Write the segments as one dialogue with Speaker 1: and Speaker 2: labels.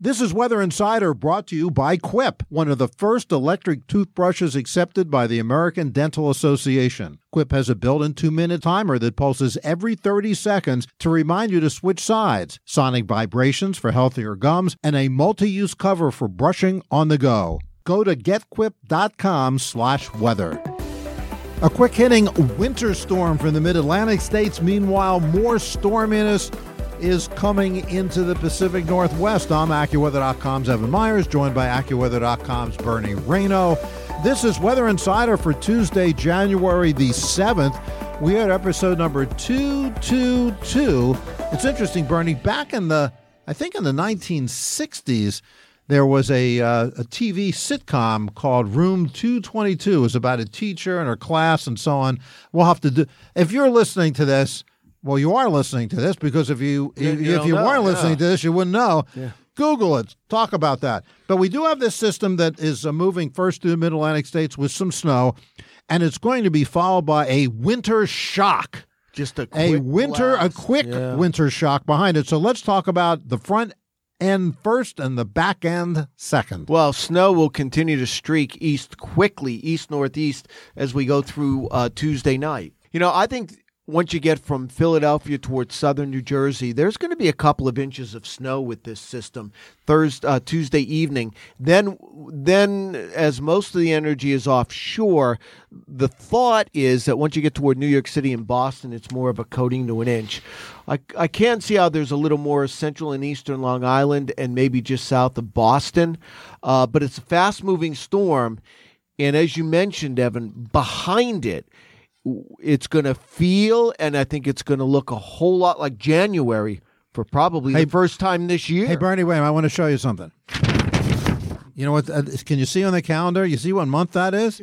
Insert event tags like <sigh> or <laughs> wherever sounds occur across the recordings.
Speaker 1: This is Weather Insider brought to you by Quip, one of the first electric toothbrushes accepted by the American Dental Association. Quip has a built in two minute timer that pulses every 30 seconds to remind you to switch sides, sonic vibrations for healthier gums, and a multi use cover for brushing on the go. Go to getquip.com slash weather. A quick hitting winter storm from the mid Atlantic states. Meanwhile, more storminess is coming into the Pacific Northwest. I'm AccuWeather.com's Evan Myers, joined by AccuWeather.com's Bernie Rayno. This is Weather Insider for Tuesday, January the 7th. We are at episode number 222. It's interesting, Bernie. Back in the, I think in the 1960s, there was a, uh, a TV sitcom called Room 222. It was about a teacher and her class and so on. We'll have to do, if you're listening to this, well, you are listening to this because if you,
Speaker 2: You-
Speaker 1: if,
Speaker 2: you
Speaker 1: if you
Speaker 2: know,
Speaker 1: weren't
Speaker 2: yeah.
Speaker 1: listening to this, you wouldn't know. Google it. Talk about that. But we do have this system that is uh, moving first through the Mid Atlantic states with some snow, and it's going to be followed by a winter shock.
Speaker 2: Just a
Speaker 1: A
Speaker 2: quick
Speaker 1: winter,
Speaker 2: blast.
Speaker 1: a quick
Speaker 2: Yeah.
Speaker 1: winter shock behind it. So let's talk about the front end first and the back end second.
Speaker 2: Well, snow will continue to streak east quickly, east northeast, as we go through uh, Tuesday night. You know, I think once you get from Philadelphia towards southern New Jersey, there's going to be a couple of inches of snow with this system Thursday, uh, Tuesday evening. Then, then as most of the energy is offshore, the thought is that once you get toward New York City and Boston, it's more of a coating to an inch. I, I can see how there's a little more central and eastern Long Island and maybe just south of Boston, uh, but it's a fast moving storm. And as you mentioned, Evan, behind it, it's going to feel and I think it's going to look a whole lot like January for probably
Speaker 1: Hey-
Speaker 2: the first time this year.
Speaker 1: Hey, Bernie, wait, I want to show you something. You know what? Uh, can you see on the calendar? You see what month that is?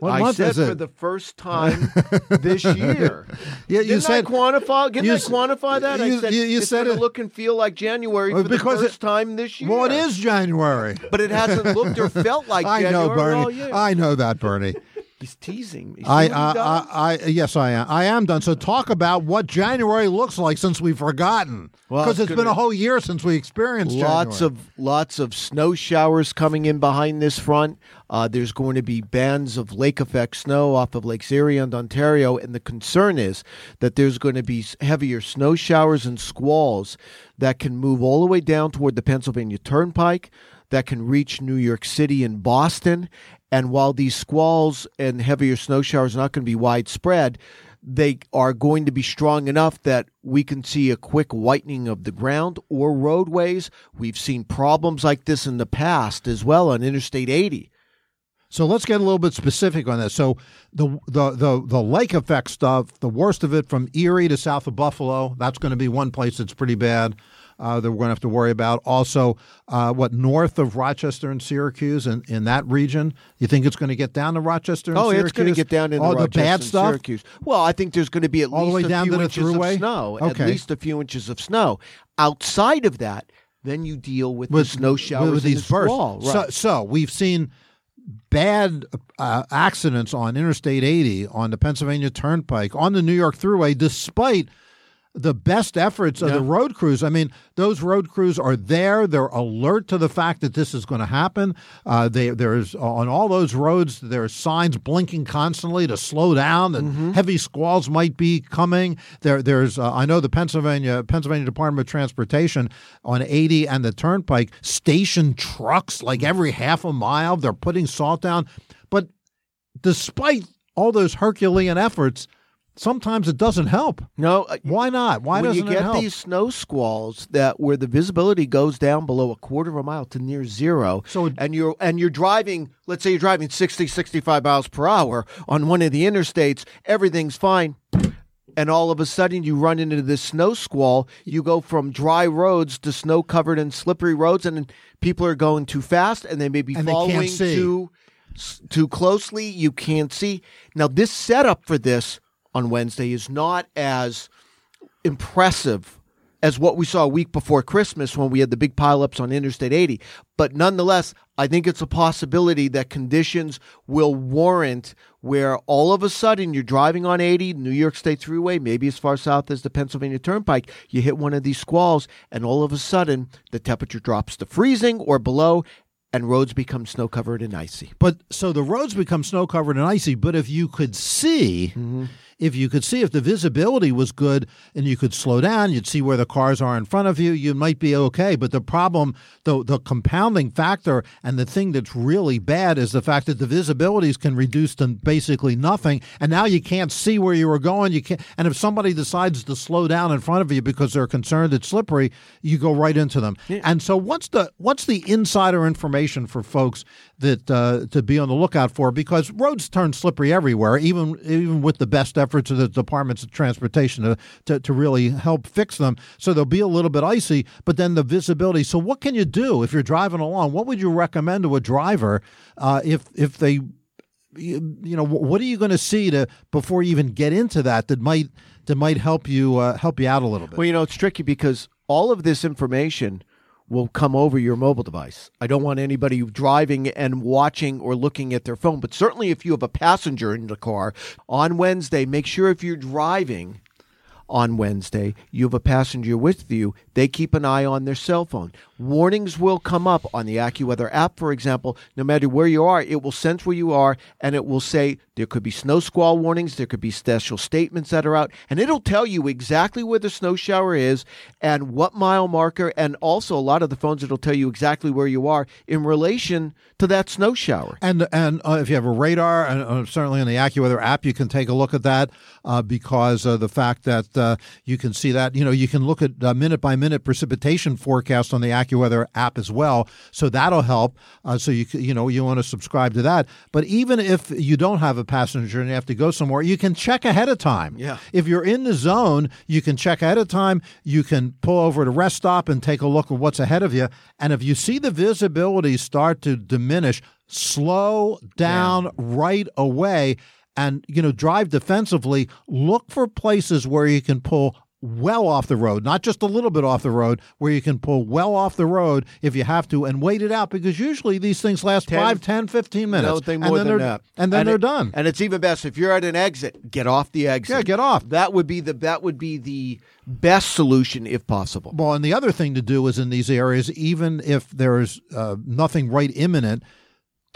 Speaker 1: What
Speaker 2: I
Speaker 1: month
Speaker 2: said
Speaker 1: is it?
Speaker 2: for the first time this year. <laughs>
Speaker 1: Yeah, you
Speaker 2: Didn't
Speaker 1: said-
Speaker 2: I quantify? Didn't
Speaker 1: you
Speaker 2: I quantify that?
Speaker 1: you-
Speaker 2: I said
Speaker 1: you- you
Speaker 2: it's
Speaker 1: said it-
Speaker 2: look and feel like January
Speaker 1: Well,
Speaker 2: for the
Speaker 1: because
Speaker 2: first
Speaker 1: it-
Speaker 2: time this year.
Speaker 1: well, it is January.
Speaker 2: but it hasn't looked or felt like <laughs>
Speaker 1: I
Speaker 2: January
Speaker 1: know, Bernie.
Speaker 2: all year.
Speaker 1: I know that, Bernie.
Speaker 2: He's teasing me. See
Speaker 1: I,
Speaker 2: what he
Speaker 1: uh,
Speaker 2: does?
Speaker 1: I, I, yes, I am. I am done. So talk about what January looks like since we've forgotten,
Speaker 2: Well,
Speaker 1: because
Speaker 2: it's
Speaker 1: it's been
Speaker 2: gonna-
Speaker 1: a whole year since we experienced
Speaker 2: lots
Speaker 1: January.
Speaker 2: of lots of snow showers coming in behind this front. Uh, there's going to be bands of lake effect snow off of Lakes Erie and Ontario, and the concern is that there's going to be heavier snow showers and squalls that can move all the way down toward the Pennsylvania Turnpike, that can reach New York City and Boston. And while these squalls and heavier snow showers are not going to be widespread, they are going to be strong enough that we can see a quick whitening of the ground or roadways. We've seen problems like this in the past as well on Interstate 80.
Speaker 1: So let's get a little bit specific on this. So the the the the lake effect stuff, the worst of it from Erie to south of Buffalo, that's going to be one place that's pretty bad. Uh, that we're going to have to worry about. Also, uh, what north of Rochester and Syracuse and in that region, you think it's going to get down to Rochester? And
Speaker 2: Oh,
Speaker 1: Syracuse?
Speaker 2: it's going to get down into
Speaker 1: all
Speaker 2: Rochester
Speaker 1: the bad stuff.
Speaker 2: Syracuse. Well, I think there's going to be at
Speaker 1: All the
Speaker 2: least
Speaker 1: way
Speaker 2: a
Speaker 1: down
Speaker 2: few
Speaker 1: to the
Speaker 2: inches of snow.
Speaker 1: Okay.
Speaker 2: At least a few inches of snow. Outside of that, then you deal with, the snow showers
Speaker 1: with
Speaker 2: and
Speaker 1: these
Speaker 2: the
Speaker 1: bursts.
Speaker 2: squall.
Speaker 1: So, so we've seen bad uh, accidents on Interstate 80, on the Pennsylvania Turnpike, on the New York Thruway, despite the best efforts of the road crews. I mean, those road crews are there. They're alert to the fact that this is going to happen. Uh, they, there's on all those roads, there are signs blinking constantly to slow down. That
Speaker 2: Mm-hmm.
Speaker 1: heavy squalls might be coming. There, there's uh, I know the Pennsylvania Pennsylvania Department of Transportation on 80 and the Turnpike station trucks like every half a mile. They're putting salt down, but despite all those Herculean efforts, sometimes it doesn't help.
Speaker 2: No, uh,
Speaker 1: Why not? Why
Speaker 2: when
Speaker 1: doesn't
Speaker 2: you get these snow squalls that where the visibility goes down below a quarter of a mile to near zero
Speaker 1: So it-
Speaker 2: and you're and you're driving let's say you're driving 60 65 miles per hour on one of the interstates everything's fine and all of a sudden you run into this snow squall. You go from dry roads to snow covered and slippery roads, and people are going too fast, and they may be
Speaker 1: And
Speaker 2: following too too closely. You can't see. Now, this setup for this on Wednesday is not as impressive as what we saw a week before Christmas when we had the big pileups on Interstate 80. But nonetheless, I think it's a possibility that conditions will warrant where all of a sudden you're driving on 80, New York State Thruway, maybe as far south as the Pennsylvania Turnpike, you hit one of these squalls, and all of a sudden the temperature drops to freezing or below, and roads become snow covered and icy.
Speaker 1: But so the roads become snow covered and icy. But if you could see, mm-hmm. If you could see if the visibility was good and you could slow down, you'd see where the cars are in front of you. You might be okay. But the problem, the the compounding factor, and the thing that's really bad is the fact that the visibilities can reduce to basically nothing, and now you can't see where you were going. You can't. And if somebody decides to slow down in front of you because they're concerned it's slippery, you go right into them. And so, what's the what's the insider information for folks that uh, to be on the lookout for? Because roads turn slippery everywhere, even even with the best efforts of the departments of transportation to, to to really help fix them. So they'll be a little bit icy, but then the visibility. So what can you do if you're driving along? What would you recommend to a driver uh, if if they you, you know what are you going to see to before you even get into that that might that might help you uh, help you out a little bit
Speaker 2: Well, you know, it's tricky because all of this information will come over your mobile device. I don't want anybody driving and watching or looking at their phone, but certainly if you have a passenger in the car on Wednesday, make sure if you're driving on Wednesday, you have a passenger with you, they keep an eye on their cell phone. Warnings will come up on the AccuWeather app, for example. No matter where you are, it will sense where you are and it will say there could be snow squall warnings, there could be special statements that are out, and it'll tell you exactly where the snow shower is and what mile marker, and also a lot of the phones it'll tell you exactly where you are in relation to that snow shower.
Speaker 1: And and uh, if you have a radar, and uh, certainly in the AccuWeather app, you can take a look at that uh, because of the fact that uh, you can see that. You know, you can look at uh, minute by minute precipitation forecast on the AccuWeather app as well. So that'll help. Uh, so you you know you want to subscribe to that. But even if you don't have a passenger and you have to go somewhere, you can check ahead of time.
Speaker 2: Yeah.
Speaker 1: If you're in the zone, you can check ahead of time. You can pull over at a rest stop and take a look at what's ahead of you. And if you see the visibility start to diminish, slow down right away and you know drive defensively. Look for places where you can pull well off the road, not just a little bit off the road, where you can pull well off the road if you have to and wait it out because usually these things last
Speaker 2: Ten-
Speaker 1: five, ten, fifteen minutes.
Speaker 2: No thing
Speaker 1: and
Speaker 2: more
Speaker 1: then
Speaker 2: than
Speaker 1: they're,
Speaker 2: that.
Speaker 1: And then they're
Speaker 2: it-
Speaker 1: done.
Speaker 2: And it's even best if you're at an exit, get off the exit.
Speaker 1: Yeah, get off.
Speaker 2: That would be the that would be the best solution if possible.
Speaker 1: Well, and the other thing to do is in these areas, even if there's uh, nothing right imminent,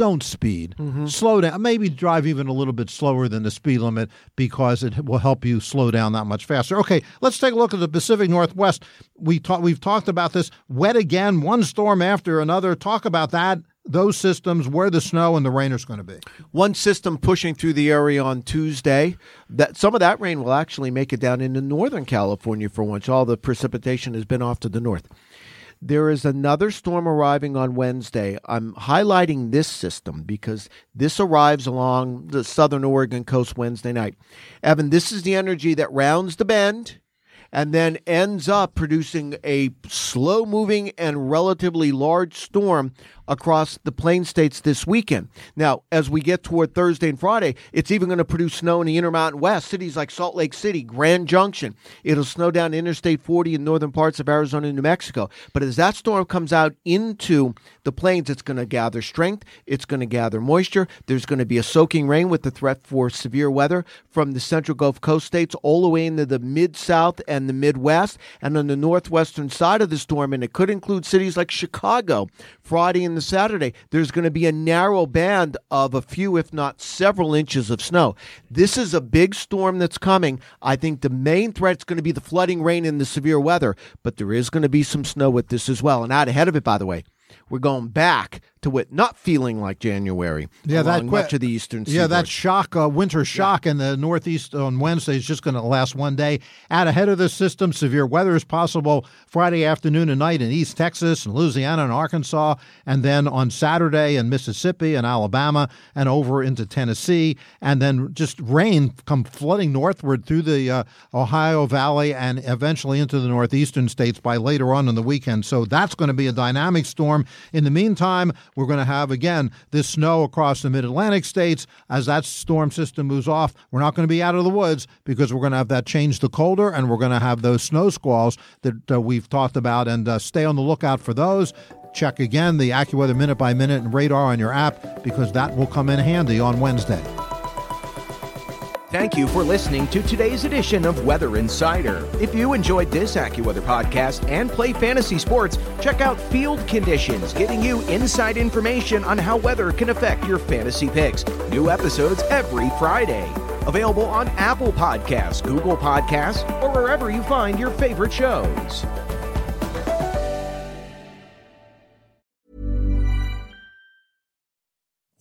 Speaker 1: don't speed. Mm-hmm. Slow down. Maybe drive even a little bit slower than the speed limit because it will help you slow down that much faster. Okay, let's take a look at the Pacific Northwest. We talk, we've talked about this. Wet again, one storm after another. Talk about that. Those systems, where the snow and the rain is going to be.
Speaker 2: One system pushing through the area on Tuesday. That some of that rain will actually make it down into northern California for once. All the precipitation has been off to the north. There is another storm arriving on Wednesday. I'm highlighting this system because this arrives along the southern Oregon coast Wednesday night. Evan, this is the energy that rounds the bend and then ends up producing a slow moving and relatively large storm across the plain states this weekend. Now, as we get toward Thursday and Friday, it's even going to produce snow in the Intermountain West, cities like Salt Lake City, Grand Junction. It'll snow down Interstate 40 in northern parts of Arizona and New Mexico. But as that storm comes out into the plains, it's going to gather strength, it's going to gather moisture. There's going to be a soaking rain with the threat for severe weather from the central Gulf Coast states all the way into the mid South and the Midwest. And on the northwestern side of the storm, and it could include cities like Chicago, Friday and the Saturday, there's going to be a narrow band of a few, if not several inches of snow. This is a big storm that's coming. I think the main threat is going to be the flooding rain and the severe weather, but there is going to be some snow with this as well. And out ahead of it, by the way, we're going back to it not feeling like January.
Speaker 1: Yeah, that
Speaker 2: much of the eastern.
Speaker 1: Yeah, that shock, uh, winter shock in the northeast on Wednesday is just going to last one day. Out ahead of this system, severe weather is possible Friday afternoon and night in East Texas and Louisiana and Arkansas, and then on Saturday in Mississippi and Alabama and over into Tennessee, and then just rain come flooding northward through the uh, Ohio Valley and eventually into the northeastern states by later on in the weekend. So that's going to be a dynamic storm. In the meantime, we're going to have again this snow across the mid Atlantic states as that storm system moves off. We're not going to be out of the woods because we're going to have that change to colder and we're going to have those snow squalls that uh, we've talked about and uh, stay on the lookout for those. Check again the AccuWeather minute by minute and radar on your app because that will come in handy on Wednesday.
Speaker 3: Thank you for listening to today's edition of Weather Insider. If you enjoyed this AccuWeather podcast and play fantasy sports, check out Field Conditions, giving you inside information on how weather can affect your fantasy picks. New episodes every Friday. Available on Apple Podcasts, Google Podcasts, or wherever you find your favorite shows.